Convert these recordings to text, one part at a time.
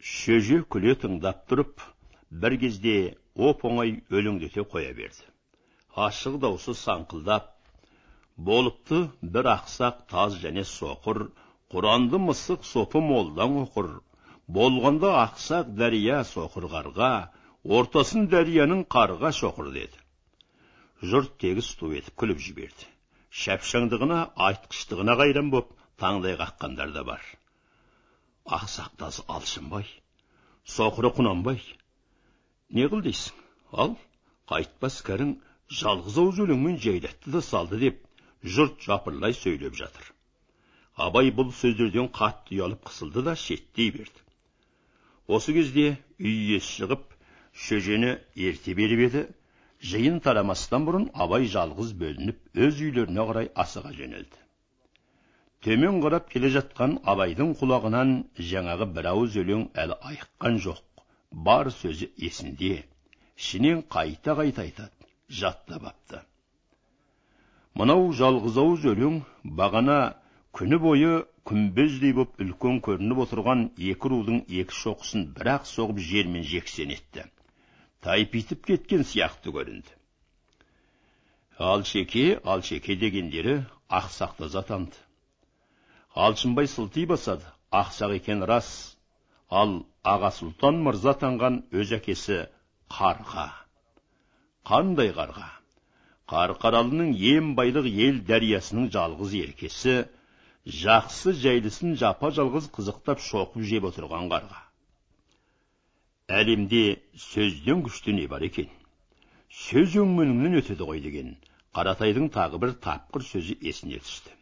шөже күле тыңдап тұрып бір кезде оп оңай өлеңдете қоя берді. Ашық даусы саңқылдап болыпты бір ақсақ таз және соқыр құранды мысық сопы молдаң оқыр болғанда ақсақ дәрия соқыр қарға ортасын дәрияның қарға шоқыр деді. Жұрт тегіс ту етіп күліп жіберді. Шапшаңдығына айтқыштығына қайран боп таңдай қаққандар да бар. Ақсақтасы алшынбай соқыры құнанбай не қыл дейсің ал қайтпас кәрің жалғыз ауыз өлеңмен жайлатты да салды деп жұрт жапырлай сөйлеп жатыр абай бұл сөздерден қатты ұялып қысылды да шеттей берді осы кезде үй иесі шығып шөжені ерте беріп еді жиын тарамастан бұрын абай жалғыз бөлініп өз үйлеріне қарай асыға жөнелді төмен қарап келе жатқан абайдың құлағынан жаңағы бір ауыз өлең әлі айыққан жоқ. Бар сөзі есінде. Ішінен қайта қайта айтады. Жаттап апты мынау жалғыз ауыз өлең бағана күні бойы күмбездей боп үлкен көрініп отырған екі рудың екі шоқысын бір ақ соғып жермен жексен етті. Тайпитып кеткен сияқты көрінді. Алшеке алшеке дегендері ақсақтаз атанды алшынбай сылти басады. Ақсақ екен рас ал аға сұлтан мырза атанған өз әкесі қарға. Қандай қарға? Қарқаралының ем байлық ел дәриясының жалғыз еркесі жақсы жайлысын жапа жалғыз қызықтап шоқып жеп отырған қарға. Әлемде сөзден күшті не бар екен? Сөз өңменіңнен өтеді ғой деген қаратайдың тағы бір тапқыр сөзі есіне түсті.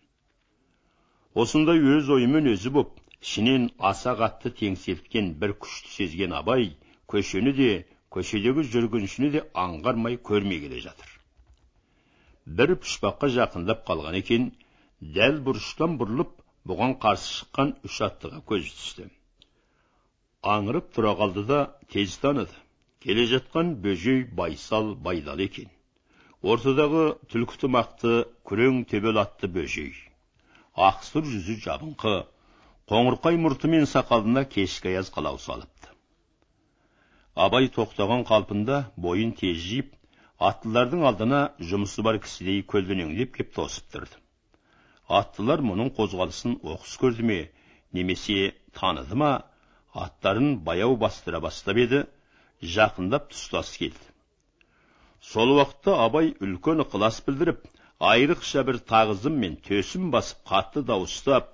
Осындай өз ойымен өзі боп ішінен аса қатты теңселткен бір күшті сезген абай көшені де көшедегі жүргіншіні де аңғармай көрмей келе жатыр. Бір пұшпаққа жақындап қалған екен дәл бұрыштан бұрылып бұған қарсы шыққан үш аттыға көзі түсті аңырып тұра қалды да тез таныды. Келе жатқан бөжей байсал байдалы екен. Ортадағы түлкі тымақты күрең төбел атты бөжей. Ақсұр жүзі жабыңқы қоңырқай мұрты мен сақалына кешкі аяз қылау салыпты. Абай тоқтаған қалпында бойын тез жиып аттылардың алдына жұмысы бар кісідей көлденеңдеп кеп тосып тұрды. Аттылар мұның қозғалысын оқыс көрді ме немесе таныды ма аттарын баяу бастыра бастап еді жақындап тұстас келді. Сол уақытта абай үлкен ықылас білдіріп айрықша бір тағызым мен төсім басып қатты дауыстап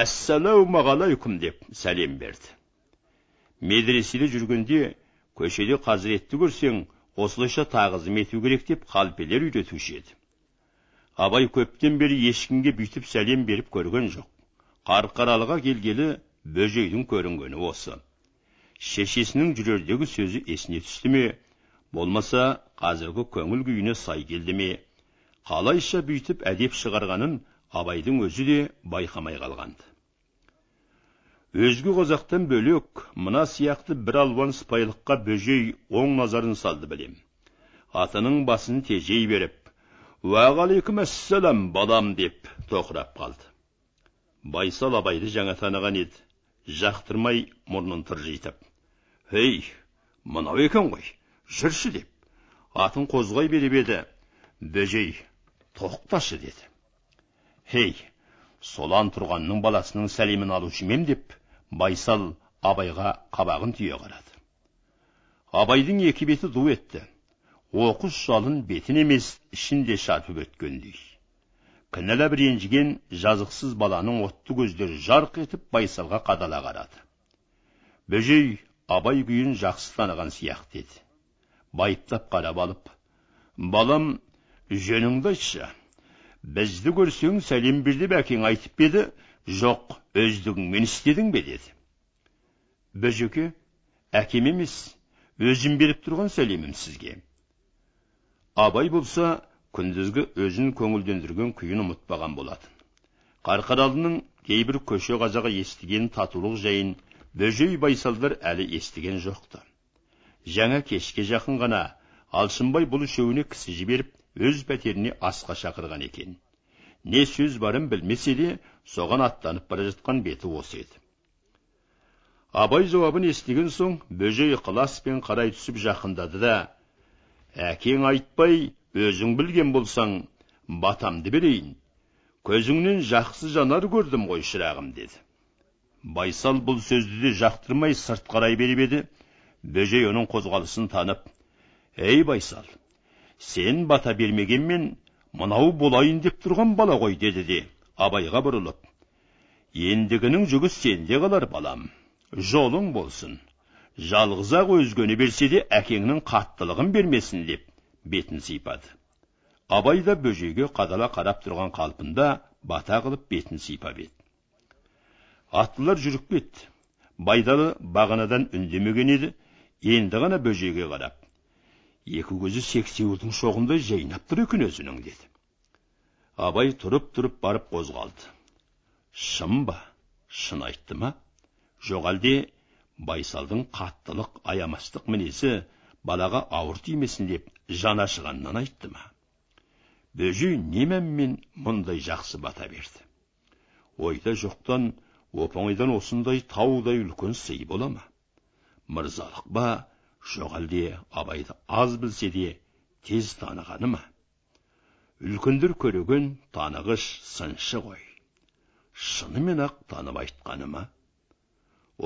әссәләумағалайкүм деп сәлем берді медреседе жүргенде көшеде қазіретті көрсең осылайша тағызым ету керек деп қалпелер үйретуші еді абай көптен бері ешкімге бүйтіп сәлем беріп көрген жоқ қарқаралыға келгелі бөжейдің көрінгені осы шешесінің жүрердегі сөзі есіне түсті ме болмаса қазіргі көңіл күйіне сай келді ме қалайша бүйтіп әдеп шығарғанын абайдың өзі де байқамай қалғанды. Өзге қазақтан бөлек мына сияқты бір алуан сыпайылыққа бөжей оң назарын салды білем. Атының басын тежей беріп уағалейкум балам! деп тоқырап қалды. Байсал абайды жаңа таныған еді. Жақтырмай мұрнын тыржитып ей мынау екен ғой жүрші! деп. Атын қозғай беріп еді. Бөжей тоқташы деді. Хей солан тұрғанның баласының сәлемін алушы ем деп байсал абайға қабағын түйе қарады. Абайдың екі беті ду етті. Оқыс жалын бетін емес ішін де шарпып өткендей. Кінәлап ренжіген жазықсыз баланың отты көздері жарқ етіп байсалға қадала қарады. Бөжей абай күйін жақсы таныған сияқты еді. Байыптап қарап алып балам жөніңді айтшы бізді көрсең сәлем бер деп әкең айтып еді жоқ өздігіңмен істедің бе деді. Бөжеке әкем емес өзім беріп тұрған сәлемім сізге. Абай болса күндізгі өзін көңілдендірген күйін ұмытпаған болатын. Қарқаралының кейбір көше қазағы естіген татулық жайын бөжей байсалдар әлі естіген жоқты. Жаңа кешке жақын ғана алшынбай бұл үшеуіне кісі жіберіп өз пәтеріне асқа шақырған екен не сөз барын білмесе де соған аттанып бара жатқан беті осы еді абай жауабын естіген соң бөжей ықыласпен қарай түсіп жақындады да әкең айтпай өзің білген болсаң батамды берейін көзіңнен жақсы жанар көрдім ғой шырағым деді байсал бұл сөзді де жақтырмай сырт қарай беріп еді бөжей оның қозғалысын танып ей байсал сен бата бермегенмен мынау болайын деп тұрған бала ғой деді де абайға бұрылып. Ендігінің жүгі сенде қалар балам. Жолың болсын. Жалғыз ақ өзгені берсе де әкеңнің қаттылығын бермесін деп бетін сипады. Абай да бөжейге қадала қарап тұрған қалпында бата қылып бетін сипап еді. Аттылар жүріп кетті. Байдалы бағанадан үндемеген еді. Енді ғана бөжейге қарап. Екі көзі сексеуілдің шоғындай жайнап тұр екен өзінің деді. Абай тұрып тұрып барып қозғалды. Шын ба? Шын айтты ма? Жоқ әлде байсалдың қаттылық аямастық мінезі балаға ауыр тимесін деп жаны ашығаннан айтты ма? Бөжей немәммен мұндай жақсы бата берді. Ойда жоқтан оп оңайдан осындай таудай үлкен сый бола ма? Мырзалық әлде абайды аз білсе де тез танығаны ма үлкендер көреген танығыш сыншы ғой. Шынымен ақ танып айтқаны ма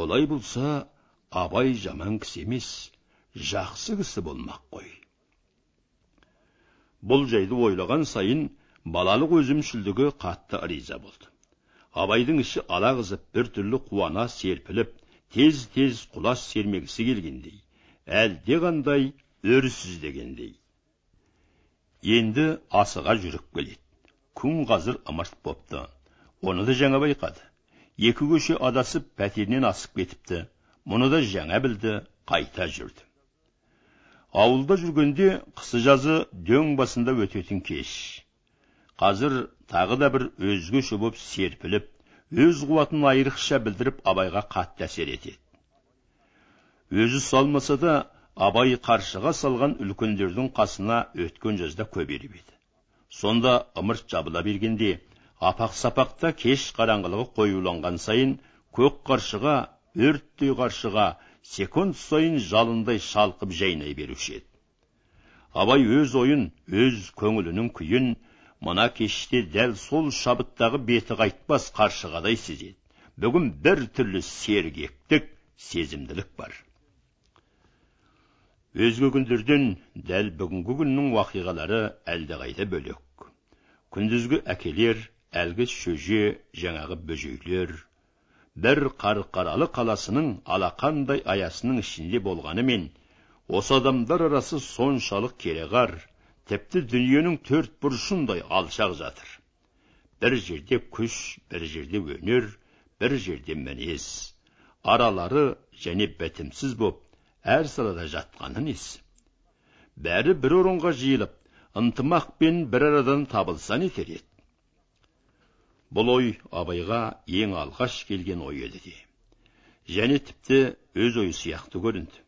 олай болса абай жаман кісі емес жақсы кісі болмақ қой. Бұл жайды ойлаған сайын балалық өзімшілдігі қатты риза болды. Абайдың іші алағызып біртүрлі қуана серпіліп тез тез құлаш сермегісі келгендей. Әлдеқандай өрсіздегендей енді асыға жүріп келеді. Күн қазір ымырт бопты. Оны да жаңа байқады. Екі көше адасып пәтерінен асып кетіпті. Мұны да жаңа білді қайта жүрді. Ауылда жүргенде қысы жазы дөң басында өтетін кеш. Қазір тағы да бір өзгеше боп серпіліп өз қуатын айрықша білдіріп абайға қатты әсер етеді. Өзі салмаса да абай қаршыға салған үлкендердің қасына өткен жазда көберіп еді. Сонда ымырт жабыла бергенде апақ сапақта кеш қараңғылығы қоюланған сайын көк қаршыға өрттей қаршыға секунд сайын жалындай шалқып жайнай беруші еді. Абай өз ойын өз көңілінің күйін мына кеште дәл сол шабыттағы беті қайтпас қаршығадай сезеді. Бүгін бір түрлі сергектік сезімділік бар. Өзге күндерден дәл бүгінгі күннің уақиғалары әлдеқайда бөлек. Күндізгі әкелер әлгі шөже жаңағы бөжейлер. Бір қарқаралы қаласының алақандай аясының ішінде болғанымен осы адамдар арасы соншалық кереғар тіпті дүниенің төрт бұрышындай алшақ жатыр. Бір жерде күш бір жерде өнер бір жерде мінез. Аралары және бітімсіз боп әр салада жатқаны несі бәрі бір орынға жиылып ынтымақпен бір арадан табылса нетер еді бұл ой абайға ең алғаш келген ой еді де. Және тіпті өз ойы сияқты көрінді.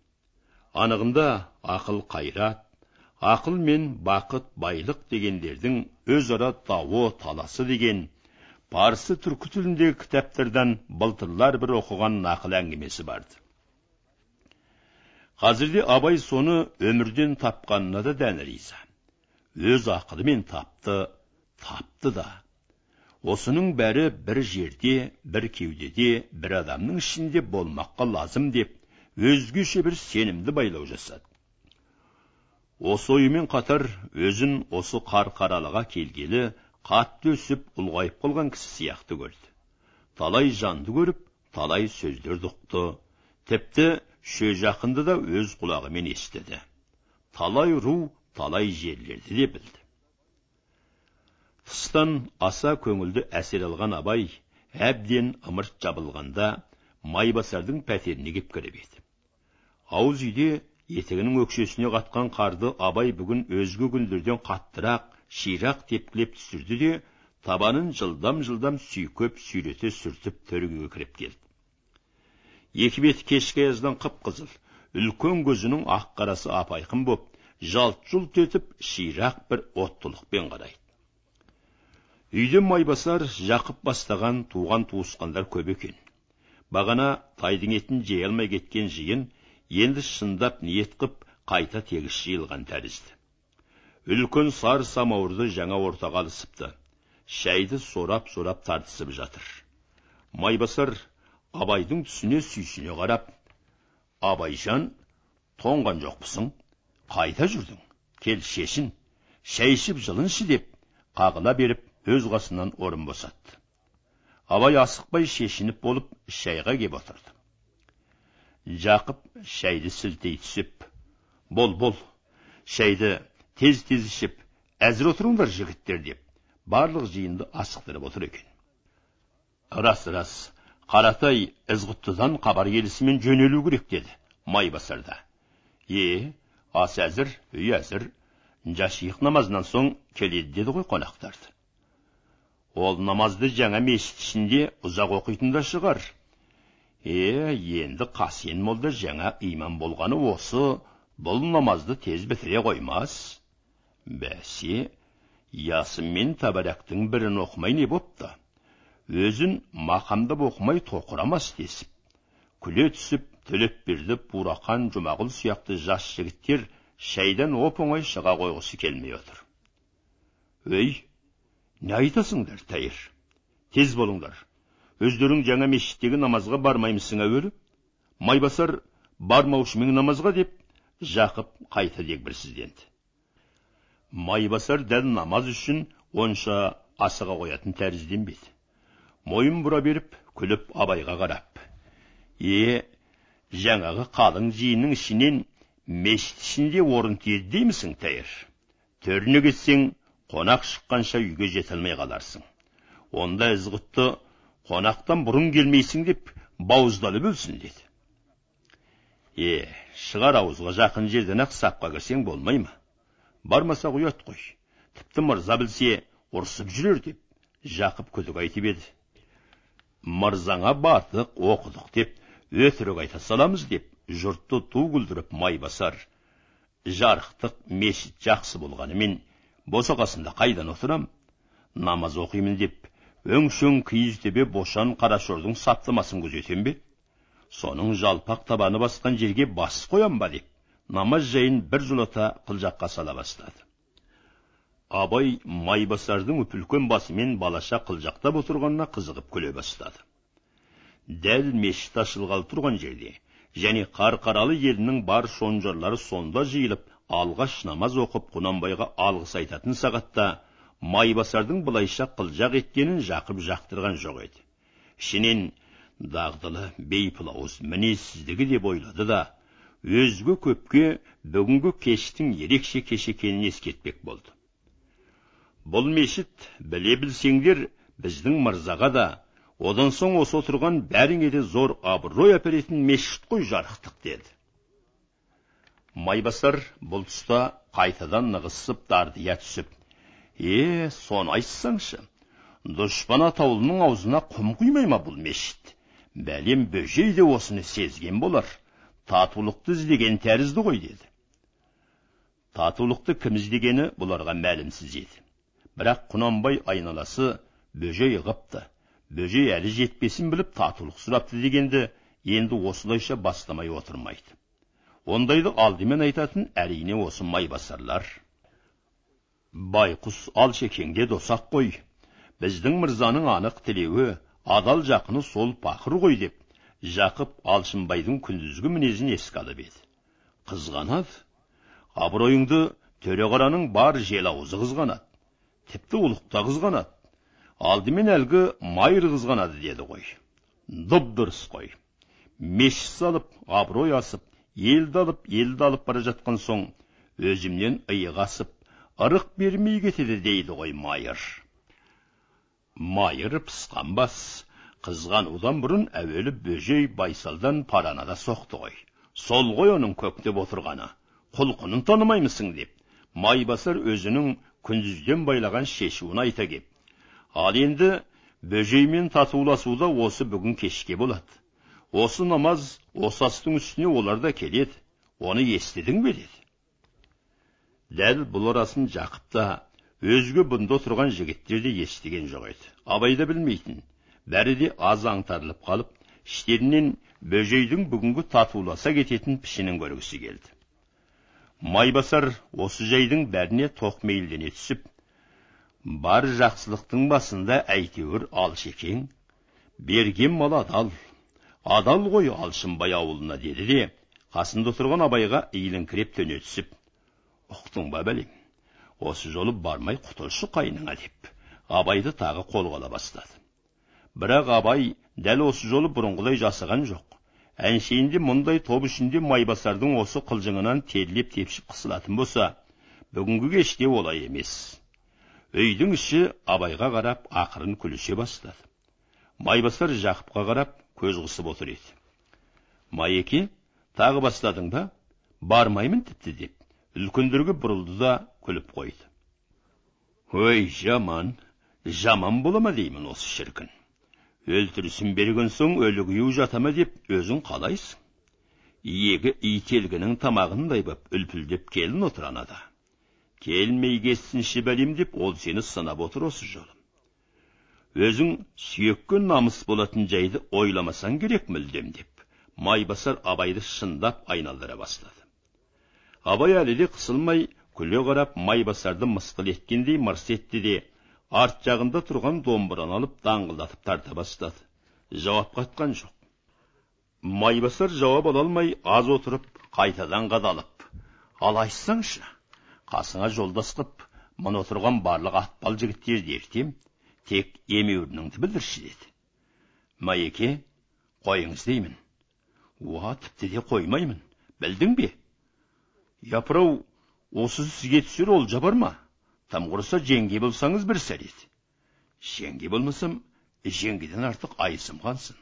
Анығында ақыл қайрат ақыл мен бақыт байлық дегендердің өзара дауы таласы деген парсы түркі тіліндегі кітаптардан былтырлар бір оқыған нақыл әңгімесі барды. Қазірде абай соны өмірден тапқанына да дән риза. Өз ақылымен тапты тапты да. Осының бәрі бір жерде бір кеудеде бір адамның ішінде болмаққа лазым деп өзгеше бір сенімді байлау жасады. Осы ойымен қатар өзін осы қарқаралыға келгелі қатты өсіп ұлғайып қалған кісі сияқты көрді. Талай жанды көріп талай сөздерді ұқты тіпті жақынды да өз құлағымен естіді талай ру талай жерлерді де білді тыстан аса көңілді әсер алған абай әбден ымырт жабылғанда майбасардың пәтеріне кеп кіріп еді ауыз үйде етігінің өкшесіне қатқан қарды абай бүгін өзге күндерден қаттырақ ширақ тепкілеп түсірді де табанын жылдам жылдам сүйкеп сүйрете сүртіп төрге кіріп келді екі беті кешкі аяздан қып қызыл үлкен көзінің ақ қарасы ап айқын боп жалт жұлт етіп ширақ бір оттылықпен қарайды үйде майбасар жақып бастаған туған туысқандар көп екен бағана тайдың етін жей алмай кеткен жиын енді шындап ниет қып қайта тегіс жиылған тәрізді үлкен сар самауырды жаңа ортаға алысыпты шәйді сорап сорап тартысып жатыр майбасар абайдың түсіне сүйсіне қарап абайжан тоңған жоқпысың қайда жүрдің? Кел шешін шәй ішіп жылыншы деп қағыла беріп өз қасынан орын босатты. Абай асықпай шешініп болып шайға кеп отырды. Жақып шайды сілтей түсіп бол бол шайды тез тез ішіп әзір отырыңдар жігіттер деп барлық жиынды асықтырып отыр екен. Рас рас қаратай ізғұттыдан хабар келісімен жөнелу керек деді майбасар да е ас әзір үй әзір жашиық намазынан соң келеді деді ғой қонақтарды ол намазды жаңа мешіт ішінде ұзақ оқитын да шығар е енді қасен молда жаңа имам болғаны осы бұл намазды тез бітіре қоймас бәсе ясын мен табарактың бірін оқымай не бопты өзін мақамдап оқымай тоқырамас десіп күле түсіп төлепберді бурақан жұмағұл сияқты жас жігіттер шайдан оп оңай шыға қойғысы келмей отыр. Өй не айтасыңдар тәйір? Тез болыңдар. Өздерің жаңа мешіттегі намазға бармаймысың әуелі. Майбасар бармаушымың намазға деп жақып қайта дегбірсізденді майбасар дәл намаз үшін онша асыға қоятын тәрізденбеді мойын бұра беріп күліп абайға қарап. Е жаңағы қалың жиынның ішінен мешіт ішінде орын тиеді тәйір. Төріне кетсең қонақ шыққанша үйге жете алмай қаларсың. Онда ізғұтты қонақтан бұрын келмейсің деп бауыздалып өлсін деді. Е шығар ауызға жақын жерден ақ сапқа кірсең болмай ма? Бармасақ ұят қой. Тіпті мырза білсе ұрсып жүрер деп жақып күдік айтып еді. Мырзаңа бардық оқыдық деп өтірік айта саламыз деп жұртты ту күлдіріп майбасар жарықтық мешіт жақсы болғанымен босағасында қайдан отырам? Намаз оқимын деп өңшөң киіз төбе бошан қарашордың саптамасын күзетем бе? Соның жалпақ табаны басқан жерге бас қоям ба деп намаз жайын бір жолата қылжаққа сала бастады. Абай майбасардың үлкен басымен балаша қылжақтап отырғанына қызығып күле бастады. Дәл мешіт ашылғалы тұрған жерде және қарқаралы елінің бар шонжарлары сонда жиылып алғаш намаз оқып құнанбайға алғыс айтатын сағатта майбасардың былайша қылжақ еткенін жақып жақтырған жоқ еді. Ішінен дағдылы бейпылауыз мінезсіздігі деп ойлады да өзге көпке бүгінгі кештің ерекше кеш екенін ескертпек болды бұл мешіт біле білсеңдер біздің мырзаға да. Одан соң осы отырған бәріңе де зор абырой әперетін мешіт қой жарықтық деді. Майбасар бұл тұста қайтадан нығысып дардия түсіп е соны айтсаңшы дұшпан атаулының аузына құм құймай ма бұл мешіт? Бәлем бөжей де осыны сезген болар. Татулықты іздеген тәрізді ғой деді. Татулықты кім іздегені бұларға мәлімсіз еді бірақ құнанбай айналасы бөжей ғыпты. Бөжей әлі жетпесін біліп татулық сұрапты дегенді енді осылайша бастамай отырмайды. Ондайды алдымен айтатын әрине осы майбасарлар. Байқұс алшекеңде досақ қой. Біздің мырзаның анық тілеуі адал жақыны сол пақыр ғой деп жақып алшынбайдың күндізгі мінезін еске алып еді. Қызғанады абыройыңды төреқараның бар жел аузы қызғанады тіпті ұлықта қызғанады алдымен әлгі майыр қызғанады деді ғой дұп дұрыс қой мешіт салып абырой асып елді алып елді алып бара жатқан соң өзімнен иық асып ырық бермей кетеді дейді ғой майыр майыр пысқан бас қызғанудан бұрын әуелі бөжей байсалдан параны да соқты ғой сол ғой оның көктеп отырғаны құлқынын танымаймысың деп майбасар өзінің күндізден байлаған шешуін айта кеп. Ал енді бөжеймен татуласуда осы бүгін кешке болады. Осы намаз осы астың үстіне олар да келеді. Оны естідің бе деді. Дәл бұл арасын жақып та өзге бұнда отырған жігіттер де естіген жоқ еді. Абай да білмейтін. Бәрі де аз аңтарылып қалып іштерінен бөжейдің бүгінгі татуласа кететін пішінін көргісі келді. Майбасар осы жайдың бәріне тоқмейілдене түсіп бар жақсылықтың басында әйтеуір алшекең берген мал адал адал ғой алшынбай ауылына деді де қасында тұрған абайға иіліңкіреп төне түсіп ұқтың ба бәлем осы жолы бармай құтылшы қайныңа деп абайды тағы қолға ала бастады. Бірақ абай дәл осы жолы бұрынғыдай жасаған жоқ. Әншейінде мұндай топ ішінде майбасардың осы қылжыңынан терлеп тепшіп қысылатын болса бүгінгі кеште олай емес. Үйдің іші абайға қарап ақырын күліше бастады. Майбасар жақыпқа қарап көз қысып отыр еді. Майеке тағы бастадың ба? Бармаймын тіпті деп үлкендерге бұрылды да күліп қойды. Өй жаман жаман бола ма деймін осы шіркін? Өлтірісін берген соң өлігіу жата ма деп өзің қалайсың? Иегі ителгінің тамағындай боп үлпілдеп келін отыр анада. Келмей кетсінші бәлем деп ол сені сынап отыр осы жолы өзің сүйекке намыс болатын жайды ойламасаң керек мүлдем деп майбасар абайды шындап айналдыра бастады. Абай әлі де қысылмай күле қарап майбасарды мысқыл еткендей мырс етті де арт жағында тұрған домбыраны алып даңғылдатып тарта бастады. Жауап қатқан жоқ. Майбасар жауап ала алмай аз отырып қайтадан қадалып ал айтсаңшы қасыңа жолдас қып мына отырған барлық атпал жігіттерді ертем тек емеурініңді білдірші деді. Майеке қойыңыз деймін уа тіпті де қоймаймын білдің бе? Япырау осы сізге түсер олжа бар ма? Тым құрыса жеңге болсаңыз бір сәрет жеңге болмасам жеңгеден артық айысым қансын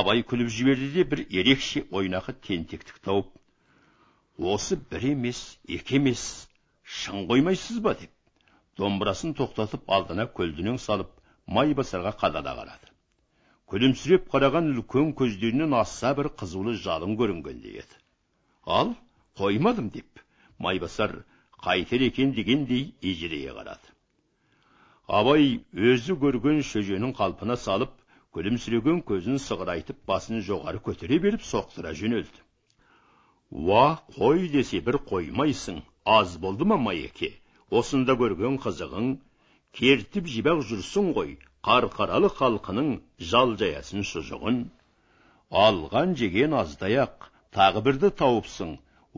абай күліп жіберді де бір ерекше ойнақы тентектік тауып осы бір емес екі емес шын қоймайсыз ба? деп домбырасын тоқтатып алдына көлденең салып майбасарға қадала қарады. Күлімсіреп қараған үлкен көздерінен аса бір қызулы жалын көрінгендей еді. Ал қоймадым деп майбасар қайтер екен дегендей ежірейе қарады абай өзі көрген шөженің қалпына салып күлімсіреген көзін сығырайтып басын жоғары көтере беріп соқтыра жөнелді уа қой десе бір қоймайсың аз болды ма майеке осында көрген қызығың кертіп жібақ жүрсің ғой қарқаралы халқының жал жаясын шұжығын алған жеген аздай ақ тағы бірді тауыпсың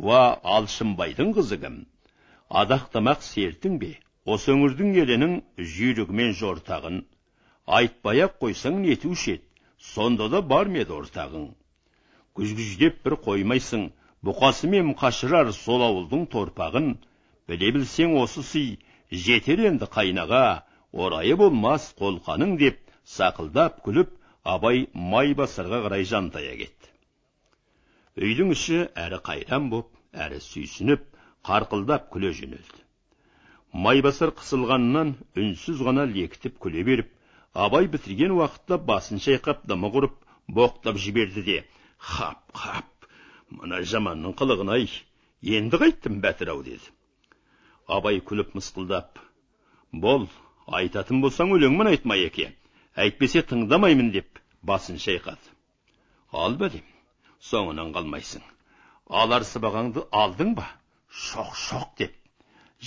уа алшынбайдың қызы кім адақтамақ сертің бе? Осы өңірдің елінің жүйрігімен жортағын айтпай ақ қойсаң нетуші еді сонда да бар ма еді ортағың? Күзгүждеп бір қоймайсың. Бұқасымен қашырар сол ауылдың торпағын. Біле білсең осы сый жетер енді қайнаға. Орайы болмас қолқаның деп сақылдап күліп абай майбасарға қарай жантая кетті. Үйдің іші әрі қайран боп әрі сүйсініп қарқылдап күле жөнелді. Майбасар қысылғанынан үнсіз ғана лекітіп күле беріп абай бітірген уақытта басын шайқап дымы құрып боқтап жіберді де хап хап мына жаманның қылығын ай енді қайттым бәтір ау деді. Абай күліп мысқылдап бол айтатын болсаң өлеңмен айт майеке әйтпесе тыңдамаймын деп басын шайқады. Ал бәлем соңынан қалмайсың алар сыбағаңды алдың ба? Шоқ шоқ деп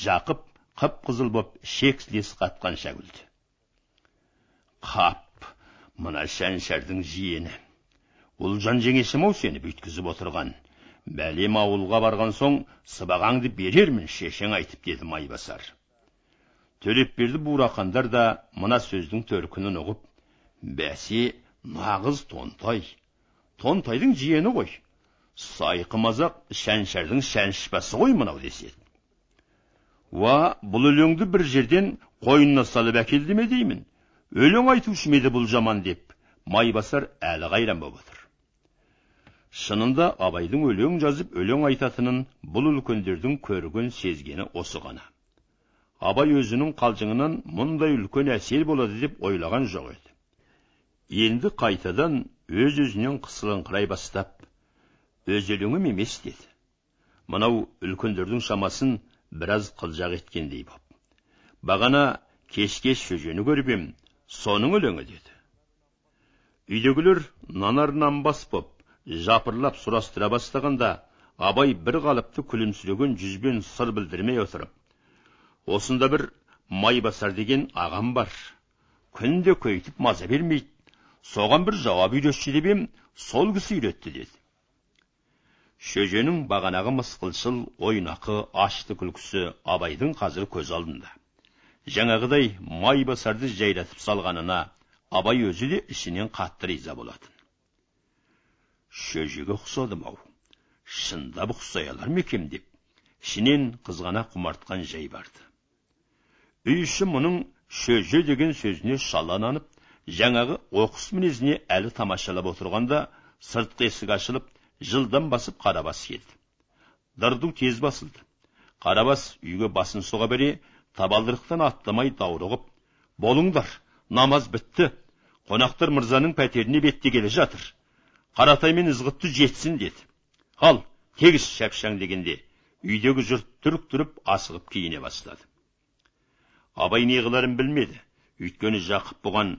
жақып қып қызыл боп шек сілесі қатқанша күлді қап мына шәншәрдің жиені ұлжан жеңешем ау сені бүйткізіп отырған бәлем ауылға барған соң сыбағаңды берермін шешең айтып деді майбасар төлепберді бурақандар да мына сөздің төркінін ұғып бәсе нағыз тонтай тонтайдың жиені ғой сайқымазақ шәншәрдің шәншіпасы ғой мынау деседі уа бұл өлеңді бір жерден қойнына салып әкелді ме деймін? Өлең айтушы еді бұл жаман деп? Майбасар әлі қайран боп отыр. Шынында абайдың өлең жазып өлең айтатынын бұл үлкендердің көрген сезгені осы ғана. Абай өзінің қалжыңынан мұндай үлкен әсер болады деп ойлаған жоқ еді. Енді қайтадан өз өзінен қысылыңқырай бастап өз өлеңім емес деді мынау үлкендердің шамасын біраз қылжақ еткендей боп бағана кеш кеш шөжені көріп соның өлеңі деді үйдегілер нанар нанбас боп жапырлап сұрастыра бастағанда абай бір қалыпты күлімсіреген жүзбен сыр білдірмей отырып осында бір майбасар деген ағам бар күнде көйтіп маза бермейді соған бір жауап үйретші деп ем сол кісі үйретті деді шөженің бағанағы мысқылшыл ойнақы ашты күлкісі абайдың қазір көз алдында. Жаңағыдай майбасарды жайратып салғанына абай өзі де ішінен қатты риза болатын. Шөжеге ұқсадым ау. Шындап ұқсай алар ма екем деп ішінен қызғана құмартқан жай барды. Үй іші мұның шөже деген сөзіне шалананып жаңағы оқыс мінезіне әлі тамашалап отырғанда сыртқы есік ашылып жылдам басып қарабас келді. Дырду тез басылды. Қарабас үйге басын соға бере табалдырықтан аттамай даурығып болыңдар намаз бітті. Қонақтар мырзаның пәтеріне беттегелі жатыр. Қаратай мен ызғытты жетсін деді. Ал тегіс шапшаң дегенде үйдегі жұрт түрік тұрып асығып киіне бастады. Абай не қыларын білмеді. Өйткені жақып бұған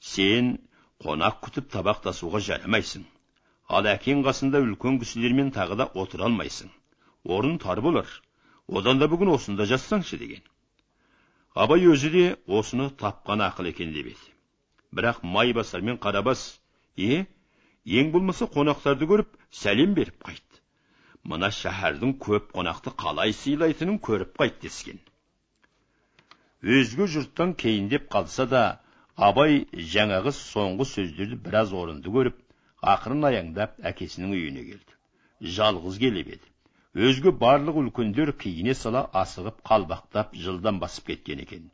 сен қонақ күтіп табақ тасуға жарамайсың. Ал әкең қасында үлкен кісілермен тағы да отыра алмайсың орын тар болар одан да бүгін осында жатсаңшы деген абай өзі де осыны тапқан ақыл екен деп еді бірақ майбасар мен қарабас е ең болмаса қонақтарды көріп сәлем беріп қайт мына шәһәрдің көп қонақты қалай сыйлайтынын көріп қайт дескен өзге жұрттан кейіндеп қалса да абай жаңағы соңғы сөздерді біраз орынды көріп ақырын аяңдап әкесінің үйіне келді. Жалғыз келіп еді. Өзге барлық үлкендер киіне сала асығып қалбақтап жылдан басып кеткен екен.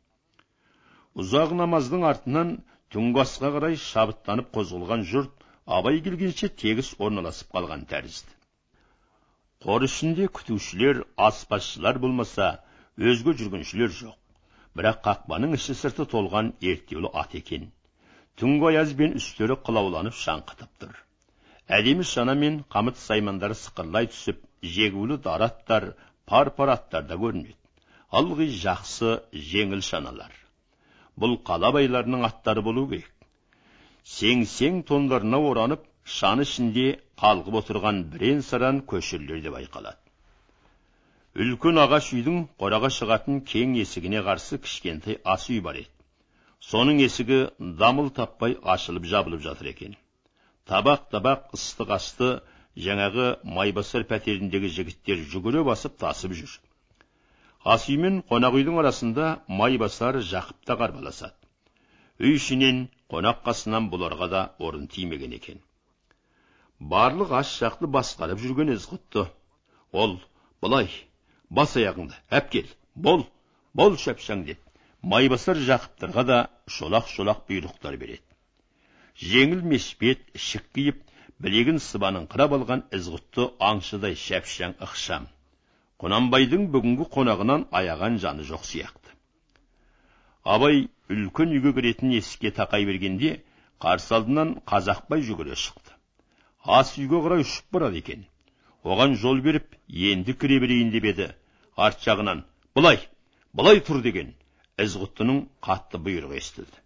Ұзақ намаздың артынан түнгі асқа қарай шабыттанып қозғалған жұрт абай келгенше тегіс орналасып қалған тәрізді. Қор ішінде күтушілер аспазшылар болмаса өзге жүргіншілер жоқ. Бірақ қақпаның іші сырты толған ерттеулі ат екен. Түнгі аяз бен үстері қылауланып шаңқытып тұр әдемі шана мен қамыт саймандар сықырлай түсіп жегулі дара аттар пар пар аттарда көрінеді ылғи жақсы жеңіл шаналар бұл қала байларының аттары болу керек сең сең тондарына оранып шан ішінде қалғып отырған бірен саран көшірлер де байқалады үлкен ағаш үйдің қораға шығатын кең есігіне қарсы кішкентай ас үй бар еді соның есігі дамыл таппай ашылып жабылып жатыр екен табақ табақ ыстық асты жаңағы майбасар пәтеріндегі жігіттер жүгіре басып тасып жүр ас мен қонақ үйдің арасында майбасар жақып та қарбаласады үй ішінен қонақ қасынан бұларға да орын тимеген екен барлық ас жақты басқарып жүрген ызғұтты ол былай бас аяғыңды әпкел бол бол шапшаң деп майбасар жақыптарға да шолақ шолақ бұйрықтар береді. Жеңіл мешпет ішік киіп білегін сыбаныңқырап алған ізғұтты аңшыдай шәпшаң ықшам. Құнанбайдың бүгінгі қонағынан аяған жаны жоқ сияқты. Абай үлкен үйге кіретін есікке тақай бергенде қарсы алдынан қазақбай жүгіре шықты. Ас үйге қарай ұшып барады екен. Оған жол беріп енді кіре берейін деп еді. Арт жағынан былай былай тұр деген. Ізғұттының қатты бұйрығы естілді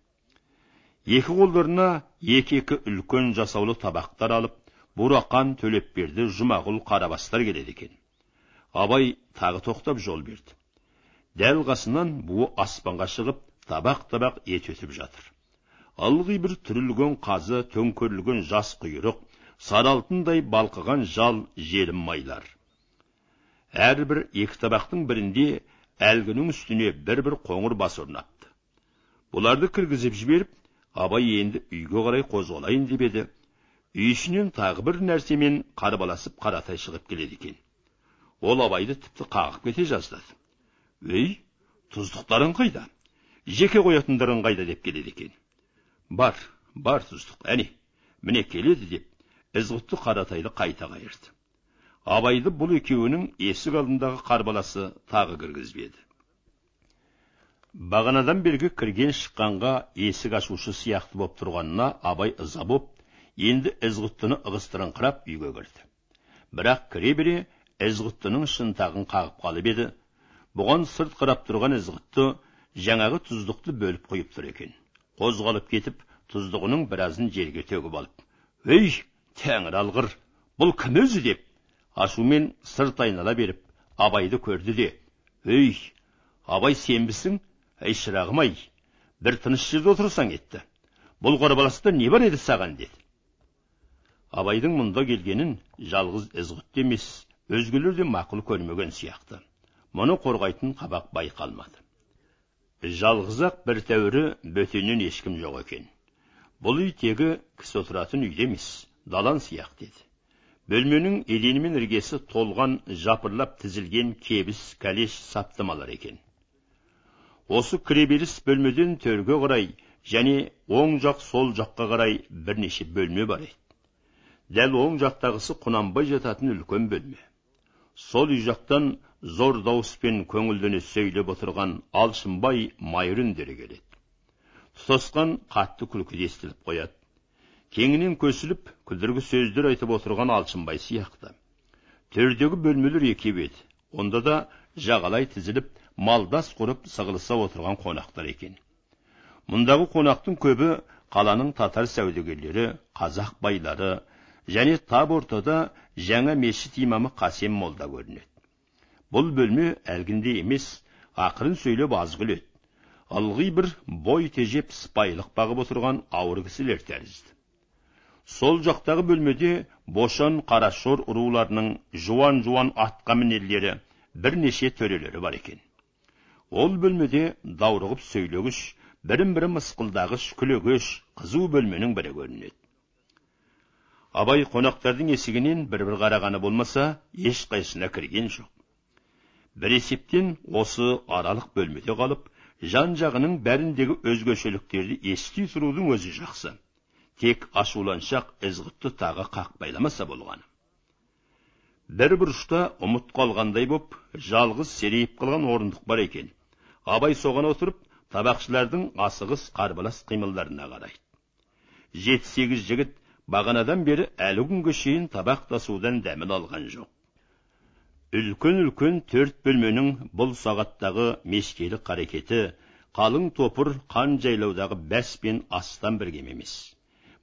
екі қолдарына екі екі үлкен жасаулы табақтар алып бурақан төлепберді жұмағұл қарабастар келеді екен абай тағы тоқтап жол берді дәл қасынан буы аспанға шығып табақ табақ ет өтіп жатыр ылғи бір түрілген қазы төңкерілген жас құйрық сары алтындай балқыған жал желім майлар әрбір екі табақтың бірінде әлгінің үстіне бір бір қоңыр бас орнапты бұларды кіргізіп жіберіп абай енді үйге қарай қозғалайын деп еді. Үй тағы бір нәрсемен қарбаласып қаратай шығып келеді екен. Ол абайды тіпті қағып кете жаздады. Өй тұздықтарың қайда? Жеке қоятындарың қайда? деп келеді екен. Бар бар тұздық әне міне келеді деп ізғұтты қаратайды қайта қайырды. Абайды бұл екеуінің есік алдындағы қарбаласы тағы кіргізбеді. Бағанадан бергі кірген шыққанға есік ашушы сияқты боп тұрғанына абай ыза боп енді ізғұттыны ығыстырыңқырап үйге кірді. Бірақ кіре бере ізғұттының шынтағын қағып қалып еді. Бұған сырт қарап тұрған ізғұтты жаңағы тұздықты бөліп қойып тұр екен. Қозғалып кетіп тұздығының біразын жерге төгіп алып өй тәңір алғыр бұл кім өзі? деп ашумен сырт айнала беріп абайды көрді де өй абай сенбісің әй шырағым ай бір тыныш жерде отырсаң етті. Бұл қарбаласта не бар еді саған? деді. Абайдың мұнда келгенін жалғыз ізғұтты емес өзгелер де мақұл көрмеген сияқты. Мұны қорғайтын қабақ байқалмады. Жалғыз ақ бір тәуірі бөтеннен ешкім жоқ екен. Бұл үй тегі кісі отыратын үйде емес далан сияқты еді бөлменің едені мен іргесі толған жапырлап тізілген кебіс кәлеш саптымалар екен осы кіреберіс бөлмеден төрге қарай және оң жақ сол жаққа қарай бірнеше бөлме бар еді дәл оң жақтағысы құнанбай жататын үлкен бөлме сол үй жақтан зор дауыспен көңілдене сөйлеп отырған алшынбай майыр үндері келеді тұтасқан қатты күлкі естіліп қояды кеңінен көсіліп күлдіргі сөздер айтып отырған алшынбай сияқты. Төрдегі бөлмелер екеу еді онда да жағалай тізіліп малдас құрып сығылыса отырған қонақтар екен. Мұндағы қонақтың көбі қаланың татар сәудегерлері қазақ байлары және тап ортада жаңа мешіт имамы қасем молда көрінеді. Бұл бөлме әлгінде емес ақырын сөйлеп аз күледі. Ылғи бір бой тежеп сыпайылық бағып отырған ауыр кісілер тәрізді. Сол жақтағы бөлмеде бошан қарашор руларының жуан жуан атқамінерлері бірнеше төрелері бар екен. Ол бөлмеде даурығып сөйлегіш бірін бірі мысқылдағыш күлегеш қызу бөлменің бірі көрінеді. Абай қонақтардың есігінен бір бір қарағаны болмаса ешқайсысына кірген жоқ. Бір есептен осы аралық бөлмеде қалып жан жағының бәріндегі өзгешеліктерді ести тұрудың өзі жақсы. Тек ашуланшақ ізғұтты тағы қақпайламаса болғаны бір бұрышта ұмыт қалғандай боп жалғыз серейіп қалған орындық бар екен. Абай соған отырып табақшылардың асығыс қарбалас қимылдарына қарайды. Жеті сегіз жігіт бағанадан бері әлі күнге шейін табақ дәмін алған жоқ. Үлкен үлкен төрт бөлменің бұл сағаттағы мешкелік қарекеті қалың топыр қан жайлаудағы бәс пен астан біргем емес.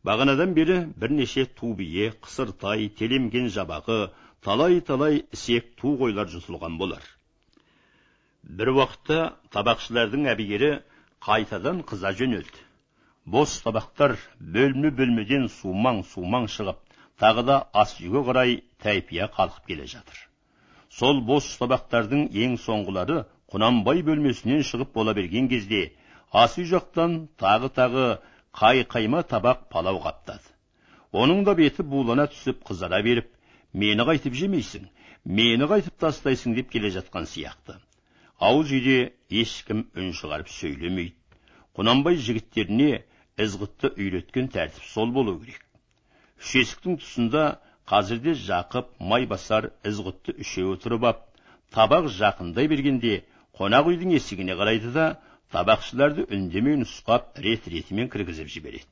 Бағанадан бері бірнеше ту бие қысыртай телемген жабағы талай талай ісек ту қойлар жұтылған болар. Бір уақытта табақшылардың әбігері қайтадан қыза жөнелді. Бос табақтар бөлме бөлмеден сумаң сумаң шығып тағы да ас үйге қарай тәйпия қалқып келе жатыр. Сол бос табақтардың ең соңғылары құнанбай бөлмесінен шығып бола берген кезде ас үй жақтан тағы тағы қай қайма табақ палау қаптады. Оның да беті булана түсіп қызара беріп мені қайтып жемейсің мені қайтып тастайсың деп келе жатқан сияқты. Ауыз үйде ешкім үн шығарып сөйлемейді. Құнанбай жігіттеріне ізғытты үйреткен тәртіп сол болу керек. Үш есіктің тұсында қазірде жақып майбасар ізғұтты үшеуі тұрып ап. Табақ жақындай бергенде қонақ үйдің есігіне қарайды да табақшыларды үндемей нұсқап рет ретімен кіргізіп жібереді.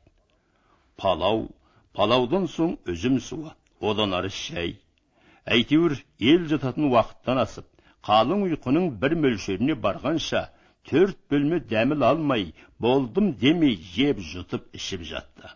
Палау палаудан соң үзім суы одан ары шәй әйтеуір ел жататын уақыттан асып қалың ұйқының бір мөлшеріне барғанша төрт бөлме дәміл алмай болдым демей жеп жұтып ішіп жатты.